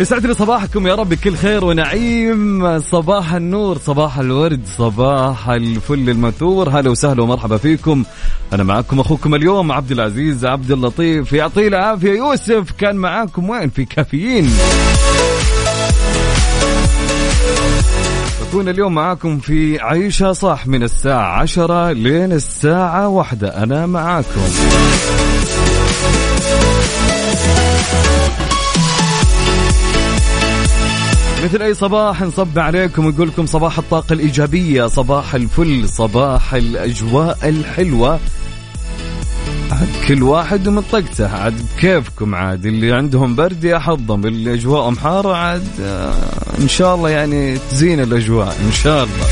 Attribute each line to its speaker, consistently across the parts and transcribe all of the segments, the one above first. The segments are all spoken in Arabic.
Speaker 1: يسعد لي صباحكم يا رب بكل خير ونعيم. صباح النور صباح الورد صباح الفل المنثور هلا وسهلا ومرحبا فيكم. أنا معكم أخوكم اليوم عبد العزيز عبد اللطيف. يعطيه العافية. يوسف كان معاكم وين؟ في كافيين. بكون اليوم معاكم في عيشة صح من الساعة عشرة لين الساعة واحدة. أنا معاكم. مثل أي صباح نصب عليكم ونقول لكم صباح الطاقة الإيجابية صباح الفل صباح الأجواء الحلوة. عاد كل واحد من طقته عاد بكيفكم عاد اللي عندهم برد يا حظهم اللي أجواءهم حارة عاد آه، إن شاء الله يعني تزين الأجواء إن شاء الله.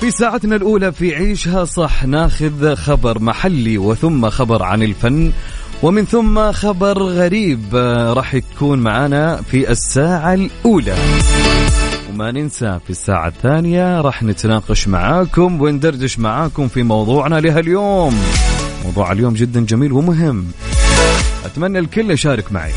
Speaker 1: في ساعتنا الأولى في عيشها صح ناخذ خبر محلي وثم خبر عن الفن ومن ثم خبر غريب آه، راح يكون معنا في الساعة الأولى. وما ننسى في الساعة الثانية راح نتناقش معاكم وندردش معاكم في موضوعنا لهاليوم. موضوع اليوم جدا جميل ومهم. أتمنى الكل يشارك معي.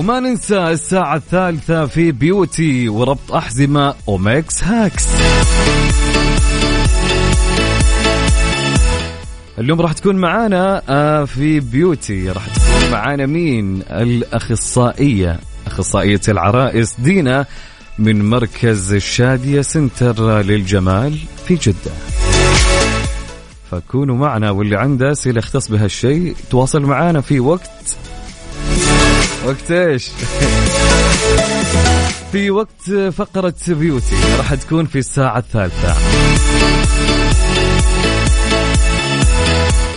Speaker 1: وما ننسى الساعة الثالثة في beauty وربط أحزمة أو Mix Hacks. اليوم راح تكون معانا آه، في beauty راح تكون معانا مين؟ الأخصائية أخصائية العرائس دينا من مركز الشادية center للجمال في جدة. فكونوا معنا واللي عنده أسئلة يختص بهالشيء تواصل معنا في وقت وقت إيش؟ في وقت فقرة beauty راح تكون في الساعة الثالثة.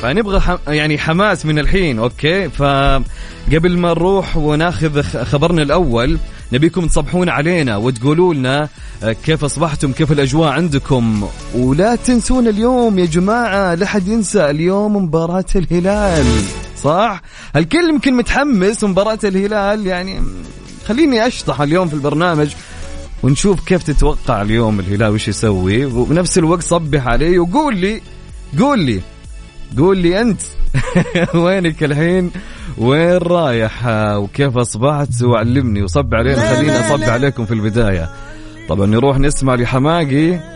Speaker 1: فنبغى حم... يعني حماس من الحين أوكي؟ فقبل ما نروح وناخذ خبرنا الأول نبيكم تصبحون علينا وتقولوا لنا آه، كيف أصبحتم كيف الأجواء عندكم؟ ولا تنسون اليوم يا جماعة لا حد ينسى اليوم مباراة الهلال. صح؟ الكل يمكن متحمس مباراة الهلال يعني خليني أشطح اليوم في البرنامج ونشوف كيف تتوقع اليوم الهلال وش يسوي. وبنفس الوقت صبح علي وقول لي قول لي قول لي أنت وينك الحين؟ وين رايح؟ وكيف أصبحت؟ وعلمني وصب علينا خليني أصب عليكم في البداية. طبعا نروح نسمع لحماقي.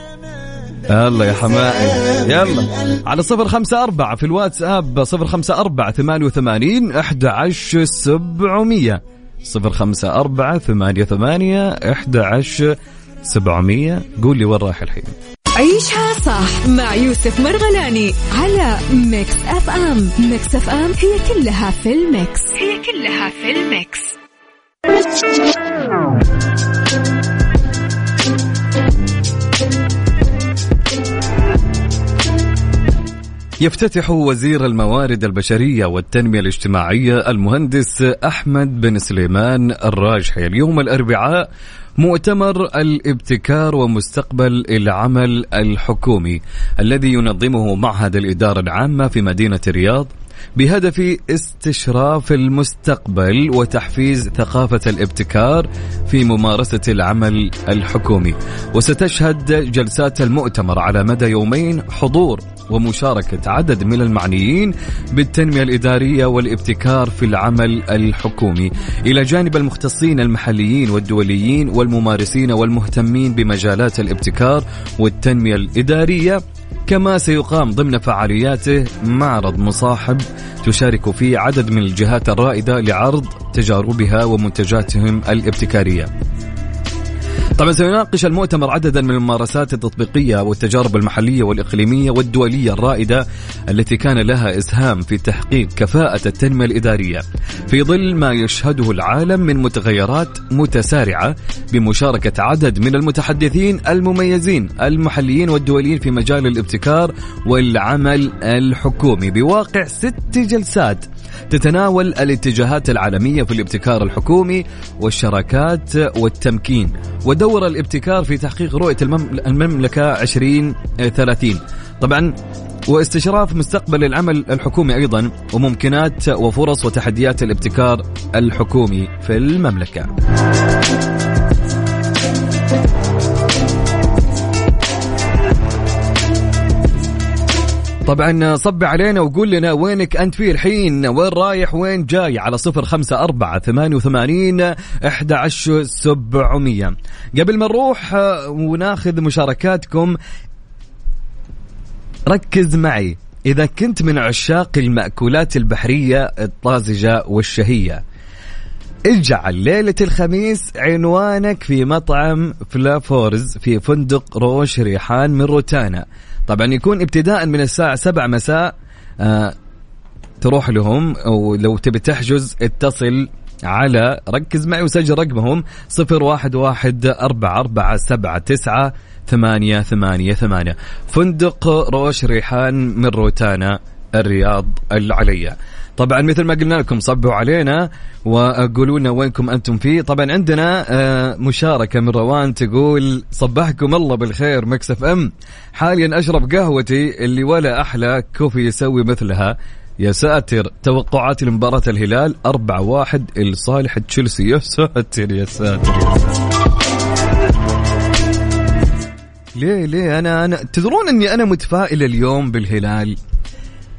Speaker 1: يلا يا حمائي يلا. على صفر خمسة أربعة في الواتساب صفر خمسة أربعة ثمانية وثمانين أحد عشر سبعمية. صفر خمسة أربعة ثمانية ثمانية أحد عشر سبعمية. قول لي وين رايح الحين.
Speaker 2: عيشها صح مع يوسف مرغلاني على Mix FM. Mix FM هي كلها في ال mix. هي كلها في ال mix.
Speaker 1: يفتتح وزير الموارد البشرية والتنمية الاجتماعية المهندس أحمد بن سليمان الراجحي اليوم الأربعاء مؤتمر الابتكار ومستقبل العمل الحكومي الذي ينظمه معهد الإدارة العامة في مدينة الرياض. بهدف استشراف المستقبل وتحفيز ثقافة الابتكار في ممارسة العمل الحكومي. وستشهد جلسات المؤتمر على مدى يومين حضور ومشاركة عدد من المعنيين بالتنمية الإدارية والابتكار في العمل الحكومي. إلى جانب المختصين المحليين والدوليين والممارسين والمهتمين بمجالات الابتكار والتنمية الإدارية كما سيقام ضمن فعالياته معرض مصاحب تشارك فيه عدد من الجهات الرائدة لعرض تجاربها ومنتجاتهم الابتكارية. طبعا سيناقش المؤتمر عددا من الممارسات التطبيقية والتجارب المحلية والإقليمية والدولية الرائدة التي كان لها إسهام في تحقيق كفاءة التنمية الإدارية. في ظل ما يشهده العالم من متغيرات متسارعة بمشاركة عدد من المتحدثين المميزين المحليين والدوليين في مجال الابتكار والعمل الحكومي. بواقع ست جلسات تتناول الاتجاهات العالمية في الابتكار الحكومي والشراكات والتمكين ودور الابتكار في تحقيق رؤية المملكة 2030 طبعا واستشراف مستقبل العمل الحكومي أيضا وممكنات وفرص وتحديات الابتكار الحكومي في المملكة. طبعا صب علينا وقول لنا وينك أنت فيه الحين؟ وين رايح؟ وين جاي؟ على صفر خمسة أربعة ثمانية وثمانين أحد عشر سبعمية. قبل ما نروح وناخذ مشاركاتكم ركز معي. إذا كنت من عشاق المأكولات البحرية الطازجة والشهية اجعل ليلة الخميس عنوانك في مطعم فلافورز في فندق روش ريحان من روتانا. طبعا يكون ابتداء من الساعة 7 مساء آه تروح لهم ولو تبي تحجز اتصل على ركز معي وسجل رقمهم صفر واحد واحد أربعة أربعة سبعة تسعة ثمانية ثمانية ثمانية. فندق روش ريحان من روتانا. الرياض العليا. طبعا مثل ما قلنا لكم صبحوا علينا وقولوا لنا وينكم أنتم فيه. طبعا عندنا آه، مشاركة من روان تقول صبحكم الله بالخير Mix FM. حاليا أشرب قهوتي اللي ولا أحلى coffee يسوي مثلها. يا ساتر توقعاتي لمباراة الهلال أربعة واحد لصالح تشيلسي. يا ساتر يا ساتر. ليه ليه؟ أنا أنا تدرون إني أنا متفائل اليوم بالهلال؟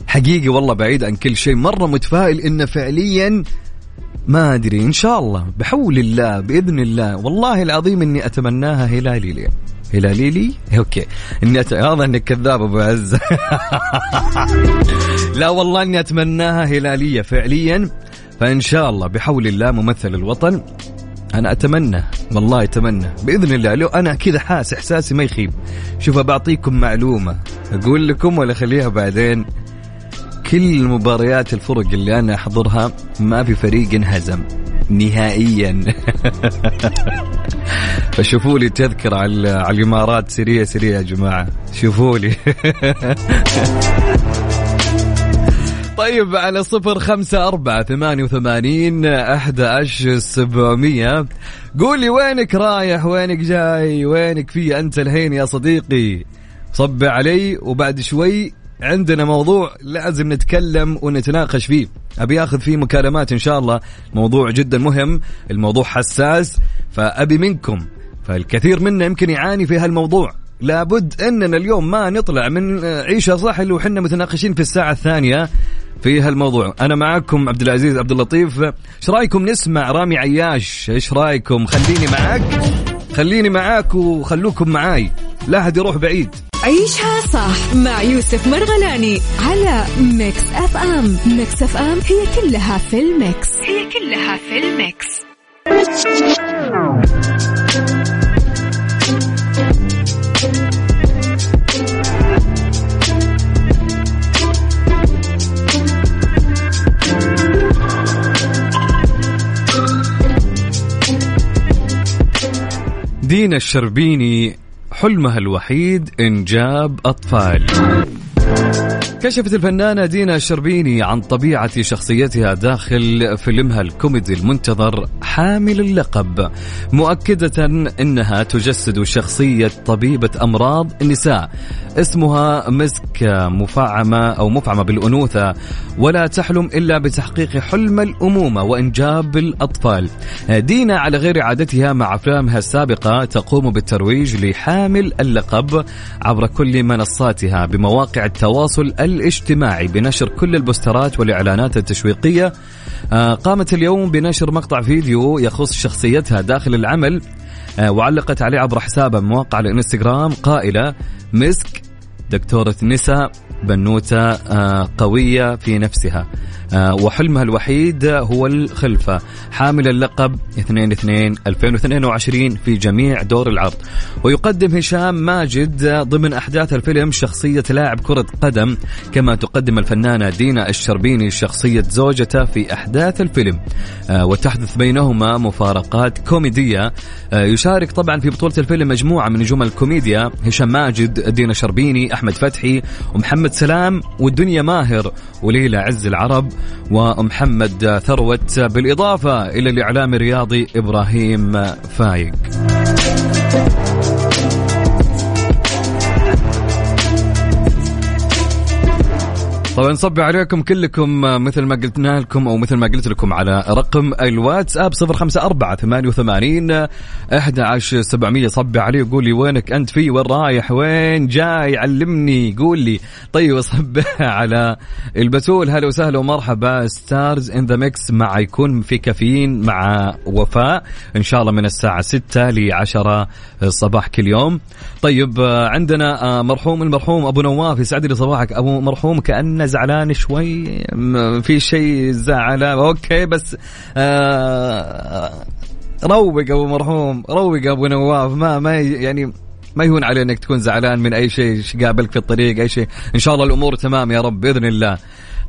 Speaker 1: حقيقي والله بعيد عن كل شيء مرة متفائل إنه فعليا ما أدري إن شاء الله بحول الله بإذن الله. والله العظيم إني أتمناها هلالي لي. هلالي لي؟ أوكي. إني أت... واضح إنك كذاب أبو عز. لا والله إني أتمناها هلالية فعليا. فإن شاء الله بحول الله ممثل الوطن. أنا أتمنى والله أتمنى بإذن الله. لو أنا كذا حاس إحساسي ما يخيب. شوف بعطيكم معلومة. أقول لكم ولا خليها بعدين. كل مباريات الفرق اللي أنا أحضرها ما في فريق انهزم نهائيا. فشوفوا لي تذكرة على على الإمارات. سريع سريع يا جماعة. شوفوا لي. طيب على صفر خمسة أربعة ثمانية وثمانين أحد سبعمية. قولي وينك رايح؟ وينك جاي؟ وينك في؟ أنت الحين يا صديقي. صب علي وبعد شوي عندنا موضوع لازم نتكلم ونتناقش فيه. أبي أخذ فيه مكالمات إن شاء الله. موضوع جدا مهم. الموضوع حساس. فأبي منكم فالكثير منا يمكن يعاني في هالموضوع. لابد أننا اليوم ما نطلع من عيشة صح اللي وحنا متناقشين في الساعة الثانية في هالموضوع. أنا معكم عبد العزيز عبد اللطيف. إيش رأيكم نسمع رامي عياش؟ إيش رأيكم؟ خليني معاك خليني معاك وخلوكم معاي. لا أحد يروح بعيد.
Speaker 2: عيشها صح مع يوسف مرغلاني على Mix FM. Mix FM هي كلها في ال mix. هي كلها في ال mix.
Speaker 1: دينا الشربيني حلمها الوحيد إنجاب أطفال. كشفت الفنانة دينا الشربيني عن طبيعة شخصيتها داخل فيلمها الكوميدي المنتظر حامل اللقب مؤكدة أنها تجسد شخصية طبيبة أمراض النساء. اسمها مسك مفعمة أو مفعمة بالأنوثة ولا تحلم إلا بتحقيق حلم الأمومة وإنجاب الأطفال. دينا على غير عادتها مع أفلامها السابقة تقوم بالترويج لحامل اللقب عبر كل منصاتها بمواقع التواصل الاجتماعي بنشر كل البوسترات والإعلانات التشويقية. آه، قامت اليوم بنشر مقطع فيديو يخص شخصيتها داخل العمل آه، وعلقت عليه عبر حسابها مواقع الانستغرام قائلة مسك دكتورة نساء بنوتة آه، قوية في نفسها. آه، وحلمها الوحيد هو الخلفة. حامل اللقب 2 2 2022 في جميع دور العرض. ويقدم هشام ماجد ضمن أحداث الفيلم شخصية لاعب كرة قدم كما تقدم الفنانة دينا الشربيني شخصية زوجته في أحداث الفيلم. آه، وتحدث بينهما مفارقات كوميدية. يشارك طبعا في بطولة الفيلم مجموعة من نجوم الكوميديا هشام ماجد دينا شربيني أحمد فتحي ومحمد سلام والدنيا ماهر وليلى عز العرب ومحمد ثروت. بالإضافة إلى الإعلام الرياضي إبراهيم فايق. طبعا نصبي عليكم كلكم مثل ما قلنا لكم أو مثل ما قلت لكم على رقم الواتساب 054 88 11700 صبي علي وقول لي وينك أنت في؟ وين رايح؟ وين جاي؟ علمني قول لي. طيب صبح على البتول. هلا وسهلا ومرحبا. stars in the mix مع يكون في كافيين مع وفاء. إن شاء الله من الساعة 6 ل 10 الصباح كل يوم. طيب عندنا مرحوم المرحوم أبو نواف يسعد لي صباحك. أبو مرحوم كانه زعلان شوي في شيء زعل أوكي بس آه روق أبو مرحوم روق أبو نواف. ما ما يعني ما يهون علي إنك تكون زعلان من أي شيء قابلك في الطريق أي شيء. إن شاء الله الأمور تمام يا رب بإذن الله.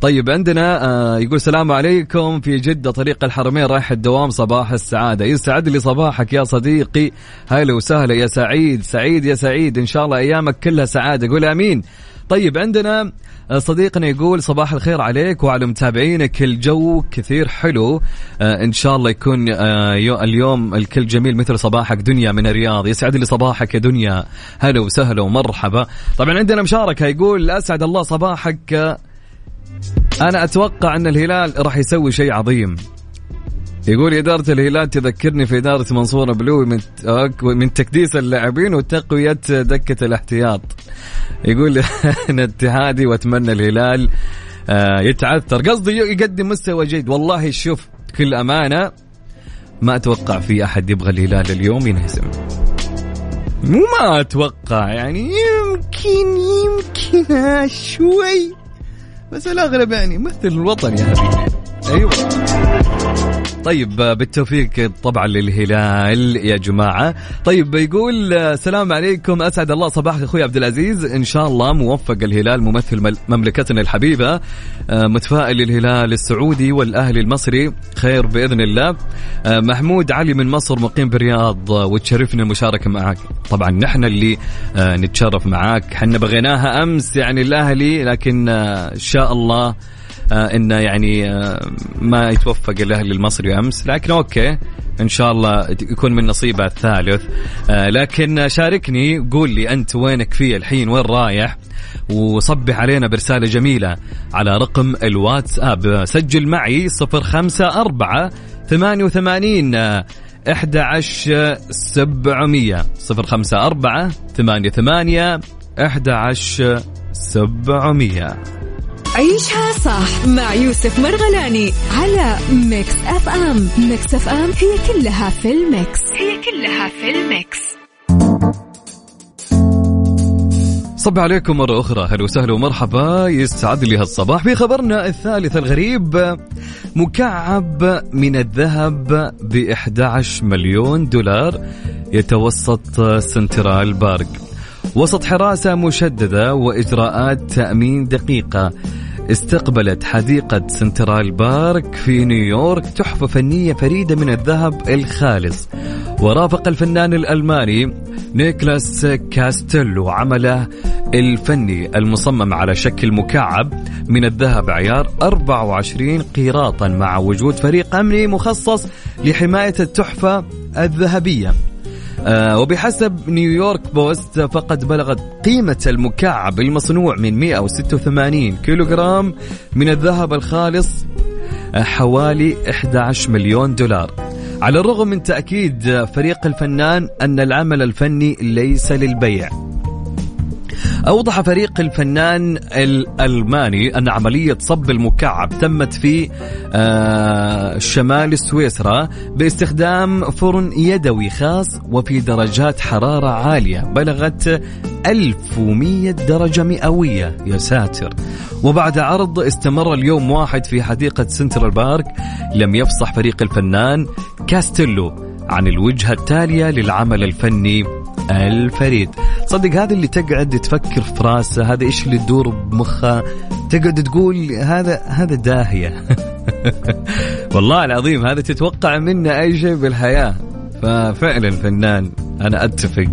Speaker 1: طيب عندنا آه يقول السلام عليكم. في جدة طريق الحرمين رايح الدوام صباح السعادة. يسعد لي صباحك يا صديقي؟ هلا وسهلا يا سعيد. سعيد يا سعيد إن شاء الله أيامك كلها سعادة. قول أمين. طيب عندنا صديقنا يقول صباح الخير عليك وعلى متابعينك الجو كثير حلو. آه إن شاء الله يكون آه اليوم الكل جميل مثل صباحك دنيا من الرياض. يسعد لي صباحك يا دنيا. هلا وسهلا ومرحبا. طبعا عندنا مشاركة يقول أسعد الله صباحك. أنا أتوقع أن الهلال راح يسوي شيء عظيم. يقول إدارة الهلال تذكرني في إدارة منصور بلوي من من تكديس اللاعبين وتقوية دكة الاحتياط. يقول أنا اتحادي وأتمنى الهلال يتعثر، قصدي يقدم مستوى جيد، والله شوف بكل أمانة ما أتوقع في أحد يبغى الهلال اليوم ينهزم. مو ما أتوقع يعني يمكن يمكن شوي بس الأغلب يعني مثل الوطن يا حبيبي. أيوه طيب بالتوفيق طبعا للهلال يا جماعة. طيب يقول السلام عليكم. أسعد الله صباحك أخوي عبد العزيز. إن شاء الله موفق الهلال ممثل مملكتنا الحبيبة. متفائل الهلال السعودي والأهلي المصري. خير بإذن الله. محمود علي من مصر مقيم بالرياض وتشرفنا المشاركة معك. طبعا نحن اللي نتشرف معاك حنا بغيناها أمس يعني الأهلي لكن إن شاء الله آه إنه يعني آه ما يتوفق الأهلي المصري أمس. لكن أوكي إن شاء الله يكون من نصيبه الثالث. آه لكن شاركني قول لي أنت وينك فيه الحين؟ وين رايح؟ وصبح علينا برسالة جميلة على رقم الواتساب. سجل معي 054 88 11 700 054 88 11 700
Speaker 2: عيشها صح مع يوسف مرغلاني على Mix FM. Mix FM هي كلها في ال mix. هي كلها في ال
Speaker 1: mix. صبح عليكم مرة أخرى. هلا وسهلا ومرحبا. يسعد لي هالصباح في خبرنا الثالث الغريب. مكعب من الذهب ب 11 مليون دولار يتوسط سنترال بارك وسط حراسة مشددة وإجراءات تأمين دقيقة. استقبلت حديقة سنترال بارك في نيويورك تحفة فنية فريدة من الذهب الخالص. ورافق الفنان الألماني نيكلاس كاستيلو عمله الفني المصمم على شكل مكعب من الذهب عيار 24 قيراطا مع وجود فريق أمني مخصص لحماية التحفة الذهبية. وبحسب نيويورك بوست فقد بلغت قيمة المكعب المصنوع من 186 كيلوغرام من الذهب الخالص آه حوالي 11 مليون دولار. على الرغم من تأكيد فريق الفنان أن العمل الفني ليس للبيع. أوضح فريق الفنان الألماني أن عملية صب المكعب تمت في شمال سويسرا باستخدام فرن يدوي خاص وفي درجات حرارة عالية بلغت 1100 درجة مئوية يا ساتر. وبعد عرض استمر اليوم واحد في حديقة سنترال بارك لم يفصح فريق الفنان كاستيلو عن الوجهة التالية للعمل الفني. الفريد. صدق هذا اللي تقعد تفكر في راسه هذا إيش اللي تدور بمخه؟ تقعد تقول هذا هذا داهية. والله العظيم هذا تتوقع منه أي شيء بالحياة. ففعلا فنان أنا أتفق.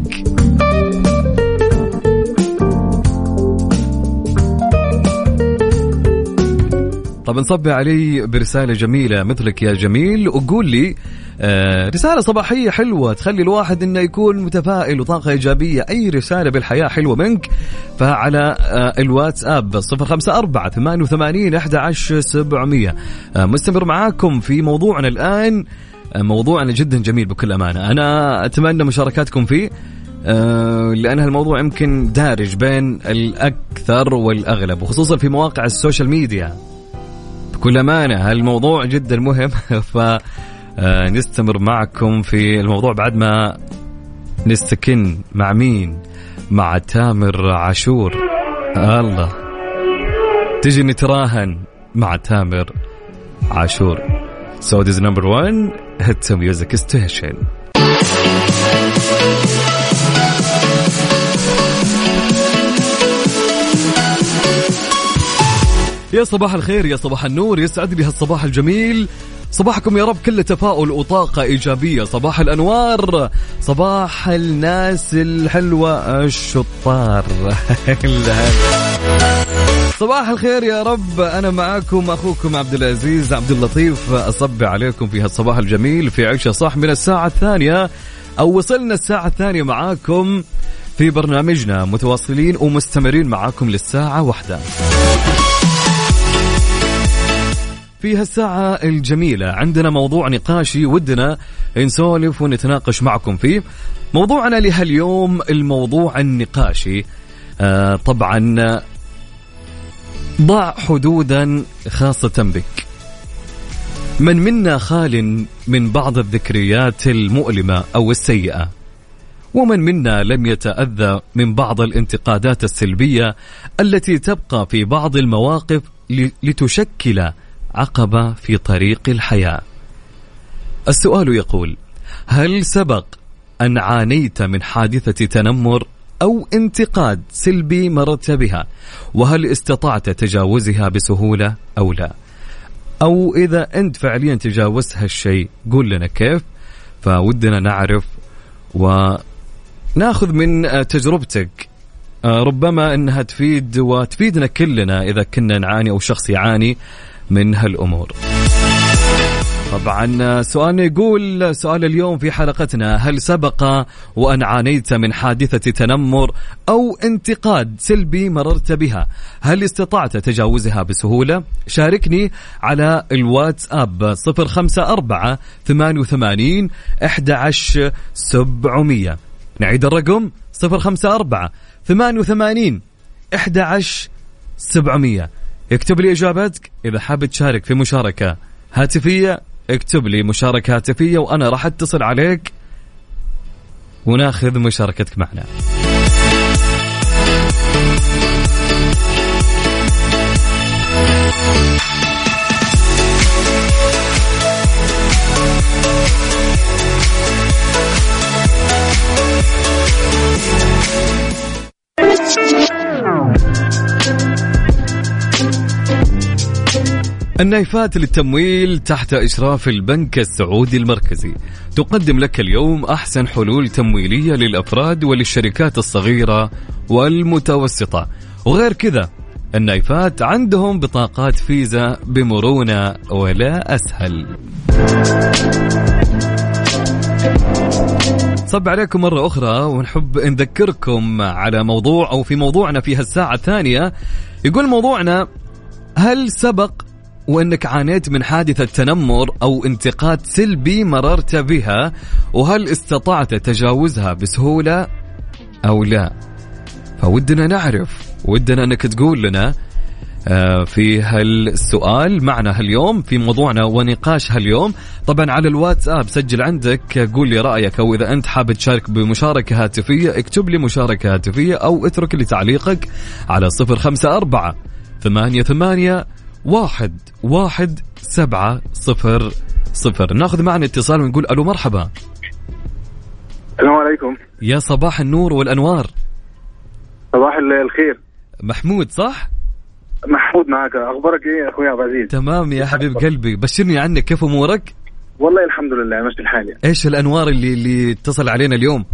Speaker 1: طب صبح علي برسالة جميلة مثلك يا جميل وقول لي آه رسالة صباحية حلوة تخلي الواحد إنه يكون متفائل وطاقة إيجابية. أي رسالة بالحياة حلوة منك فعلى آه الواتساب 054 88 11 700 آه مستمر معاكم في موضوعنا الآن. آه موضوعنا جدا جميل بكل أمانة. أنا أتمنى مشاركاتكم فيه آه، لأن هالموضوع يمكن دارج بين الأكثر والأغلب وخصوصا في مواقع ال social media. بكل أمانة هالموضوع جدا مهم. ف آه، معكم في الموضوع بعد ما نستكن مع مين؟ مع تامر عاشور. الله. تجي نتراهن مع تامر عاشور. So this is number one. Hit music station. يا صباح الخير يا صباح النور يسعد لي هالصباح الجميل. صباحكم يا رب كله تفاؤل وطاقة إيجابية. صباح الأنوار صباح الناس الحلوة الشطار. صباح الخير يا رب أنا معاكم أخوكم عبد العزيز عبد اللطيف. أصبي عليكم في هالصباح الجميل في عيشة صح من الساعة الثانية أو وصلنا الساعة الثانية معاكم في برنامجنا. متواصلين ومستمرين معاكم للساعة واحدة. في هالساعة الجميلة عندنا موضوع نقاشي ودنا نسولف ونتناقش معكم فيه. موضوعنا لهاليوم الموضوع النقاشي. آه طبعا ضع حدودا خاصة بك. من منا خال من بعض الذكريات المؤلمة أو السيئة؟ ومن منا لم يتأذى من بعض الانتقادات السلبية التي تبقى في بعض المواقف لتشكل عقبة في طريق الحياة. السؤال يقول: هل سبق أن عانيت من حادثة تنمر أو انتقاد سلبي مررت بها؟ وهل استطعت تجاوزها بسهولة أو لا؟ أو إذا أنت فعليا تجاوزت هالشيء قول لنا كيف؟ فودنا نعرف وناخذ من تجربتك ربما إنها تفيد وتفيدنا كلنا إذا كنا نعاني أو شخص يعاني من هالأمور. طبعا سؤالنا يقول سؤال اليوم في حلقتنا هل سبق وأن عانيت من حادثة تنمر أو انتقاد سلبي مررت بها؟ هل استطعت تجاوزها بسهولة؟ شاركني على الواتساب 054 88 11700 نعيد الرقم 054 88 11700 اكتب لي إجابتك. إذا حاب تشارك في مشاركة هاتفية اكتب لي مشاركة هاتفية وأنا راح اتصل عليك وناخذ مشاركتك معنا. النايفات للتمويل تحت إشراف البنك السعودي المركزي. تقدم لك اليوم أحسن حلول تمويلية للأفراد وللشركات الصغيرة والمتوسطة. وغير كذا النايفات عندهم بطاقات فيزا بمرونة ولا أسهل. صب عليكم مرة أخرى ونحب نذكركم على موضوع أو في موضوعنا في هالساعة الثانية. يقول موضوعنا هل سبق وإنك عانيت من حادثة تنمر أو انتقاد سلبي مررت بها وهل استطعت تجاوزها بسهولة أو لا؟ فودنا نعرف ودنا إنك تقول لنا آه، في هالسؤال معنا هاليوم في موضوعنا ونقاش هاليوم. طبعا على الواتساب سجل عندك قول لي رأيك أو إذا أنت حاب تشارك بمشاركة هاتفية اكتب لي مشاركة هاتفية أو اترك لي تعليقك على صفر خمسة أربعة ثمانية ثمانية واحد واحد سبعة صفر صفر. ناخذ معنا اتصال ونقول ألو مرحبا.
Speaker 3: السلام عليكم.
Speaker 1: يا صباح النور والأنوار.
Speaker 3: صباح الخير.
Speaker 1: محمود صح؟
Speaker 3: محمود معك. أخبارك إيه يا أخوي عبد العزيز؟
Speaker 1: تمام يا حبيب قلبي. بشرني عنك كيف أمورك؟
Speaker 3: والله الحمد لله ماشي الحال يعني.
Speaker 1: إيش الأنوار اللي اللي اتصل علينا اليوم؟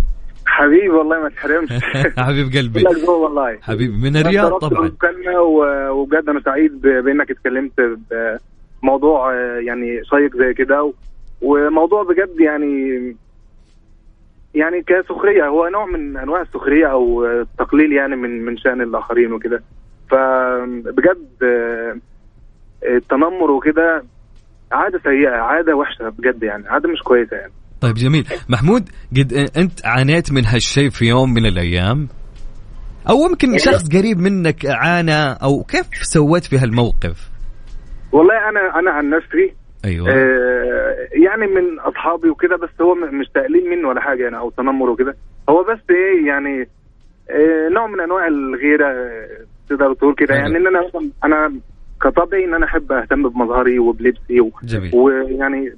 Speaker 3: حبيبي والله ما تحرمش.
Speaker 1: حبيب قلبي.
Speaker 3: والله.
Speaker 1: حبيبي من الرياض طبعا.
Speaker 3: وبجد أنا سعيد بإنك اتكلمت بموضوع آه، يعني شيق زي كده. وموضوع بجد يعني يعني كسخرية. هو نوع من أنواع السخرية أو التقليل يعني من من شأن الآخرين وكده. فبجد آه، التنمر وكده عادة سيئة عادة وحشة بجد يعني عادة مش كويسة يعني.
Speaker 1: طيب جميل. محمود قد أنت عانيت من هالشيء في يوم من الأيام؟ أو يمكن شخص قريب منك عانى أو كيف سويت في هالموقف؟
Speaker 3: والله أنا أنا عن نفسي
Speaker 1: أيوه.
Speaker 3: آه، يعني من أصحابي وكده بس هو مش تقليل منه ولا حاجة يعني أو تنمر وكده. هو بس إيه يعني آه، نوع من أنواع الغيرة تقدر تقول كده. يعني إن أنا أنا كطبعي إن أنا أحب أهتم بمظهري وبلبسي و-
Speaker 1: جميل.
Speaker 3: ويعني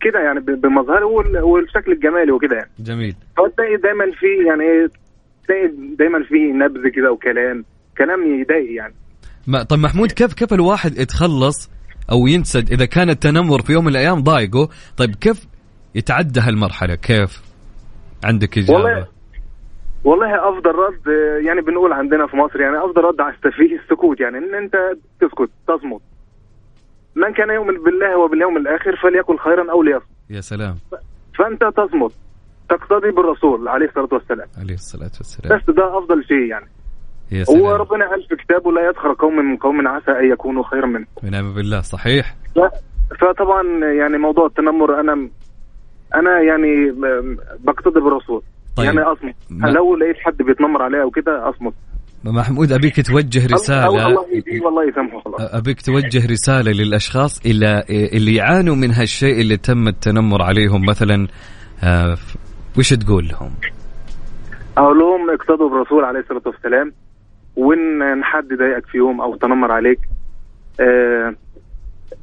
Speaker 3: كده يعني ب- بمظهري وال- والشكل الجمالي وكده يعني.
Speaker 1: جميل.
Speaker 3: فتلاقي دايما في يعني إيه تلاقي دايما في نبذ كده وكلام كلام يضايق يعني.
Speaker 1: ما طب محمود كيف كيف الواحد يتخلص أو ينسد إذا كان التنمر في يوم من الأيام ضايقه؟ طيب كيف يتعدى هالمرحلة؟ كيف؟ عندك إجابة؟
Speaker 3: والله والله أفضل رد يعني بنقول عندنا في مصر يعني أفضل رد على السفيه السكوت يعني إن أنت تسكت تصمت. من كان يؤمن بالله وباليوم الآخر فليكن خيرا أو ليصمت.
Speaker 1: يا سلام.
Speaker 3: فأنت تصمت تقتدي بالرسول عليه الصلاة والسلام.
Speaker 1: عليه الصلاة والسلام.
Speaker 3: بس ده أفضل شيء يعني.
Speaker 1: يا سلام.
Speaker 3: هو ربنا قال في كتابه لا يسخر قوم من قوم عسى أن يكونوا خيرا منهم
Speaker 1: ونعم بالله. صحيح.
Speaker 3: ف- فطبعا يعني موضوع التنمر أنا أنا يعني بقتدي بالرسول.
Speaker 1: طيب.
Speaker 3: يعني أصمت.
Speaker 1: ما-
Speaker 3: لو لقيت حد بيتنمر عليا أو كده أصمت.
Speaker 1: محمود أبيك توجه
Speaker 3: الله
Speaker 1: رسالة.
Speaker 3: الله والله يسامحه خلاص
Speaker 1: أبيك توجه رسالة للأشخاص اللي اللي يعانوا من هالشيء اللي تم التنمر عليهم. مثلا آه، وش تقول لهم؟
Speaker 3: أقول لهم اقتدوا بالرسول عليه الصلاة والسلام. وإن حد ضايقك في يوم أو تنمر عليك آه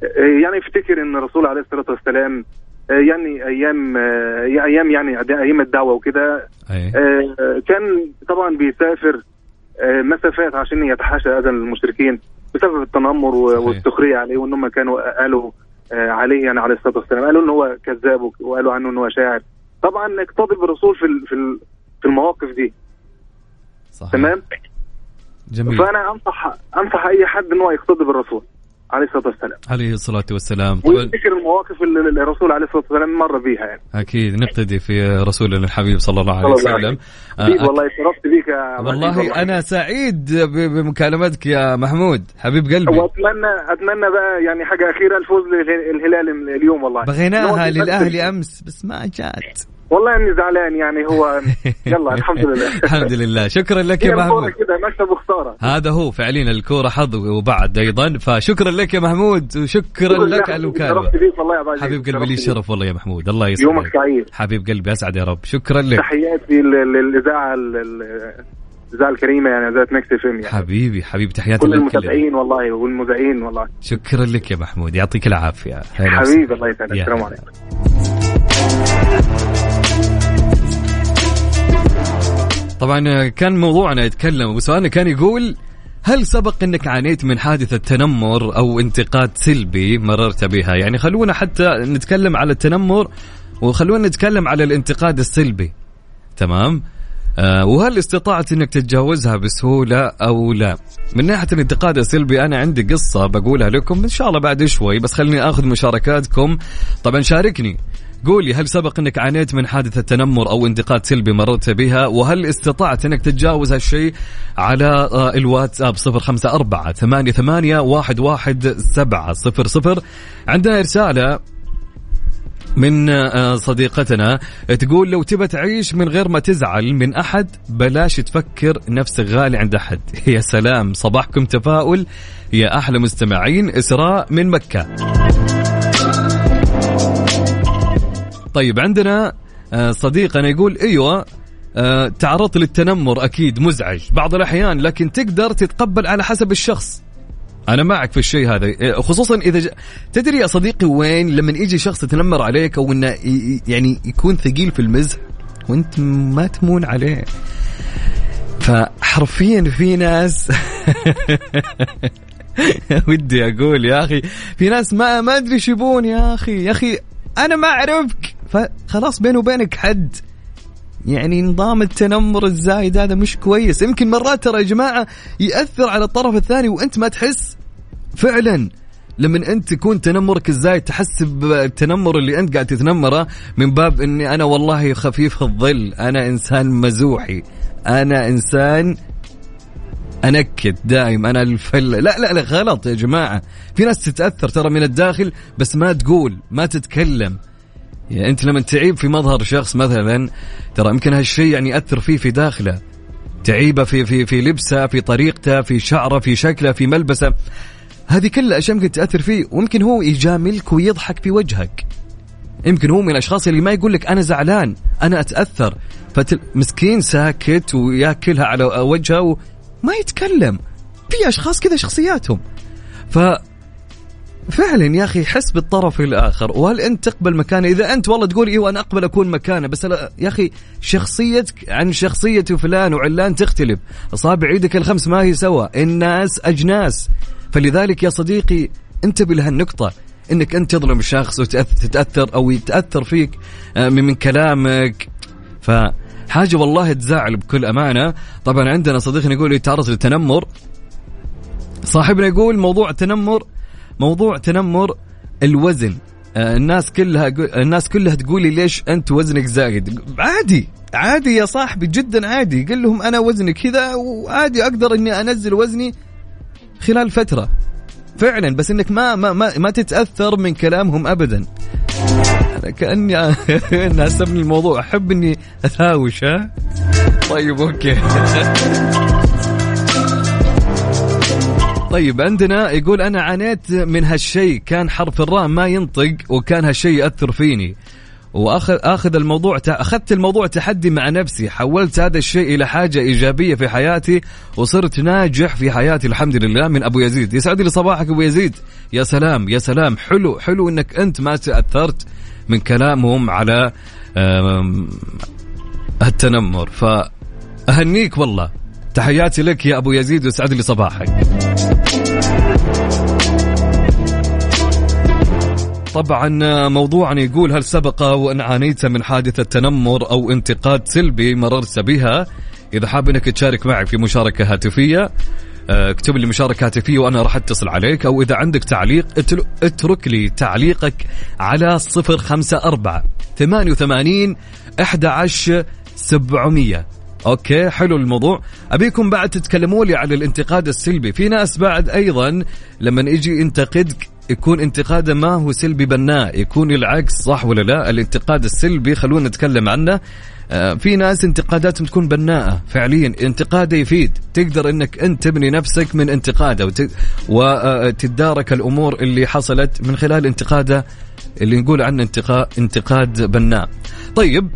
Speaker 3: آه، يعني افتكر إن الرسول عليه الصلاة والسلام يعني أيام أيام يعني أيام الدعوة وكده كان طبعا بيسافر مسافات عشان يتحاشى أذى المشركين بسبب التنمر. والسخريه عليه وإن هم كانوا قالوا آه، عليه يعني عليه الصلاة والسلام. قالوا إن هو كذاب وقالوا عنه إن هو شاعر. طبعا اقتضي بالرسول في في في المواقف دي.
Speaker 1: صحيح.
Speaker 3: تمام؟
Speaker 1: جميل.
Speaker 3: فأنا انصح أنصح أي حد إن هو يقتدي بالرسول. عليه الصلاة والسلام.
Speaker 1: عليه الصلاة والسلام.
Speaker 3: ويفتكر المواقف اللي الرسول عليه الصلاة والسلام مر بيها يعني؟
Speaker 1: أكيد. نقتدي في رسولنا الحبيب صلى الله عليه وسلم. آه،
Speaker 3: والله شرفت بيك يا
Speaker 1: والله أنا سعيد بمكالمتك يا محمود. حبيب قلبي.
Speaker 3: واتمنى اتمنى بقى يعني حاجة أخيرة الفوز للهلال اليوم والله.
Speaker 1: بغيناها للأهلي أمس بس ما جات.
Speaker 3: والله اني زعلان يعني هو يلا الحمد لله.
Speaker 1: الحمد لله. شكرا لك يا محمود.
Speaker 3: كده مكسب وخساره
Speaker 1: هذا هو فعليا الكورة حظ وبعد أيضا. فشكرا لك يا محمود وشكرا لك على
Speaker 3: العزيز.
Speaker 1: حبيب قلبي لي. الشرف والله يا محمود. الله يسعدك.
Speaker 3: يومك سعيد.
Speaker 1: حبيب قلبي أسعد يا رب. شكرا لك.
Speaker 3: تحياتي لل- للإذاعة ال- ال- الإذاعة الكريمة يعني اذاعه Mix FM يعني.
Speaker 1: حبيبي حبيبي تحياتي
Speaker 3: كل
Speaker 1: لك كلها.
Speaker 3: المتابعين والله والمذيعين والله.
Speaker 1: شكرا لك يا محمود. يعطيك العافية. هلا
Speaker 3: حبيبي الله يسعدك. السلام. عليكم.
Speaker 1: طبعا كان موضوعنا يتكلم وسؤالنا كان يقول هل سبق إنك عانيت من حادثة تنمر أو انتقاد سلبي مررت بها؟ يعني خلونا حتى نتكلم على التنمر وخلونا نتكلم على الانتقاد السلبي. تمام؟ آه وهل استطعت إنك تتجاوزها بسهولة أو لا؟ من ناحية الانتقاد السلبي أنا عندي قصة بقولها لكم إن شاء الله بعد شوي بس خليني آخذ مشاركاتكم. طبعا شاركني. قولي هل سبق إنك عانيت من حادثة تنمر أو انتقاد سلبي مررت بها؟ وهل استطعت إنك تتجاوز هالشيء؟ على آه، الواتساب صفر خمسة أربعة ثمانية ثمانية واحد واحد سبعة صفر صفر. عندنا رسالة من آه، صديقتنا تقول لو تبى تعيش من غير ما تزعل من أحد بلاش تفكر نفسك غالي عند أحد. يا سلام صباحكم تفاؤل. يا أحلى مستمعين إسراء من مكة. طيب عندنا آه، صديقنا يقول إيوه آه، تعرضت للتنمر أكيد مزعج بعض الأحيان لكن تقدر تتقبل على حسب الشخص. أنا معك في الشيء هذا إيه، خصوصا إذا ج... تدري يا صديقي وين لما يجي شخص يتنمر عليك أو إنه يعني يكون ثقيل في المزح وأنت ما تمون عليه. فحرفيا في ناس ودي أقول يا أخي في ناس ما ما أدري إيش يبون يا أخي. يا أخي أنا ما أعرفك. فخلاص بيني وبينك حد. يعني نظام التنمر الزايد هذا مش كويس. يمكن مرات ترى يا جماعة يأثر على الطرف الثاني وأنت ما تحس. فعلا لما أنت تكون تنمرك الزايد تحس بالتنمر اللي أنت قاعد تتنمره من باب إني أنا والله خفيف الظل أنا إنسان مزوحي. أنا إنسان أنكد دائم أنا الفل. لا لا لا غلط يا جماعة. في ناس تتأثر ترى من الداخل بس ما تقول ما تتكلم. يعني أنت لما تعيب في مظهر شخص مثلا ترى يمكن هالشيء يعني يأثر فيه في داخله. تعيبه في في في لبسه في طريقته في شعره في شكله في ملبسه. هذه كلها اشياء ممكن تأثر فيه وممكن هو يجاملك ويضحك في وجهك. يمكن هو من الأشخاص اللي ما يقول لك أنا زعلان أنا أتأثر. فمسكين ساكت ويأكلها على وجهه وما يتكلم. في أشخاص كذا شخصياتهم. ف فعلا يا أخي حس بالطرف الآخر. وهل أنت تقبل مكانه إذا أنت والله تقول إيوه أنا أقبل أكون مكانه بس يا أخي شخصيتك عن شخصية فلان وعلان تختلف. اصابع إيدك الخمس ما هي سوا الناس أجناس. فلذلك يا صديقي انتبه لهالنقطة. إنك أنت تظلم شخص وتتاثر أو يتأثر فيك آه، من كلامك. فحاجة والله تزعل بكل أمانة. طبعا عندنا صديقنا يقول يتعرض للتنمر. صاحبنا يقول موضوع التنمر موضوع تنمر الوزن. آه، الناس كلها الناس كلها تقول لي ليش أنت وزنك زايد؟ عادي عادي يا صاحبي جدا عادي. قل لهم أنا وزني كذا وعادي أقدر إني أنزل وزني خلال فترة. فعلا بس إنك ما ما ما, ما تتأثر من كلامهم ابدا. أنا كاني ناسبني الموضوع. أحب إني أثاوش ها؟ طيب أوكي. طيب عندنا يقول أنا عانيت من هالشيء كان حرف الراء ما ينطق وكان هالشيء يأثر فيني. واخذ أخذ الموضوع أخذت الموضوع تحدي مع نفسي حولت هذا الشيء إلى حاجة إيجابية في حياتي وصرت ناجح في حياتي الحمد لله من أبو يزيد. يسعد لي صباحك أبو يزيد. يا سلام يا سلام. حلو حلو إنك أنت ما تأثرت من كلامهم على التنمر. فأهنيك والله. تحياتي لك يا أبو يزيد ويسعد لي صباحك. طبعا موضوعنا يقول هل سبق وأن عانيت من حادثة تنمر أو انتقاد سلبي مررت بها؟ إذا حاب إنك تشارك معي في مشاركة هاتفية آه، اكتب لي مشاركة هاتفية وأنا راح أتصل عليك أو إذا عندك تعليق اترك لي تعليقك على 054 88 11 700 أوكي حلو الموضوع. أبيكم بعد تتكلموا لي على الانتقاد السلبي. في ناس بعد أيضا لما يجي ينتقدك يكون انتقاده ما هو سلبي بناء يكون العكس صح ولا لا؟ الانتقاد السلبي خلونا نتكلم عنه. آه، في ناس انتقاداتهم تكون بناءة فعليا. انتقاده يفيد. تقدر إنك أنت تبني نفسك من انتقاده وتتدارك الأمور اللي حصلت من خلال انتقاده اللي نقول عنه انتقاد بناء. طيب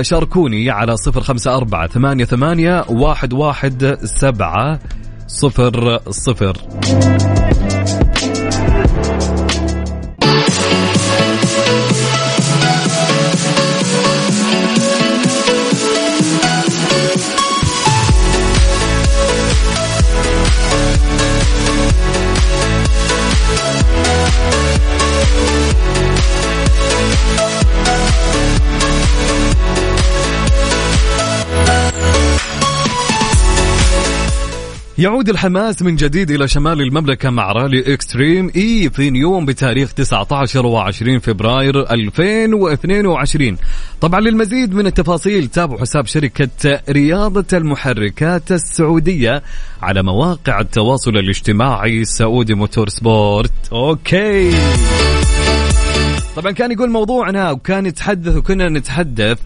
Speaker 1: شاركوني على صفر خمسة أربعة ثمانية ثمانية واحد واحد سبعة صفر صفر. يعود الحماس من جديد إلى شمال المملكة مع رالي Extreme E في نيوم بتاريخ 19 و20 فبراير 2022 طبعا للمزيد من التفاصيل تابعوا حساب شركة رياضة المحركات السعودية على مواقع التواصل الاجتماعي Saudi Motorsport. أوكي. طبعا كان يقول موضوعنا وكان يتحدث وكنا نتحدث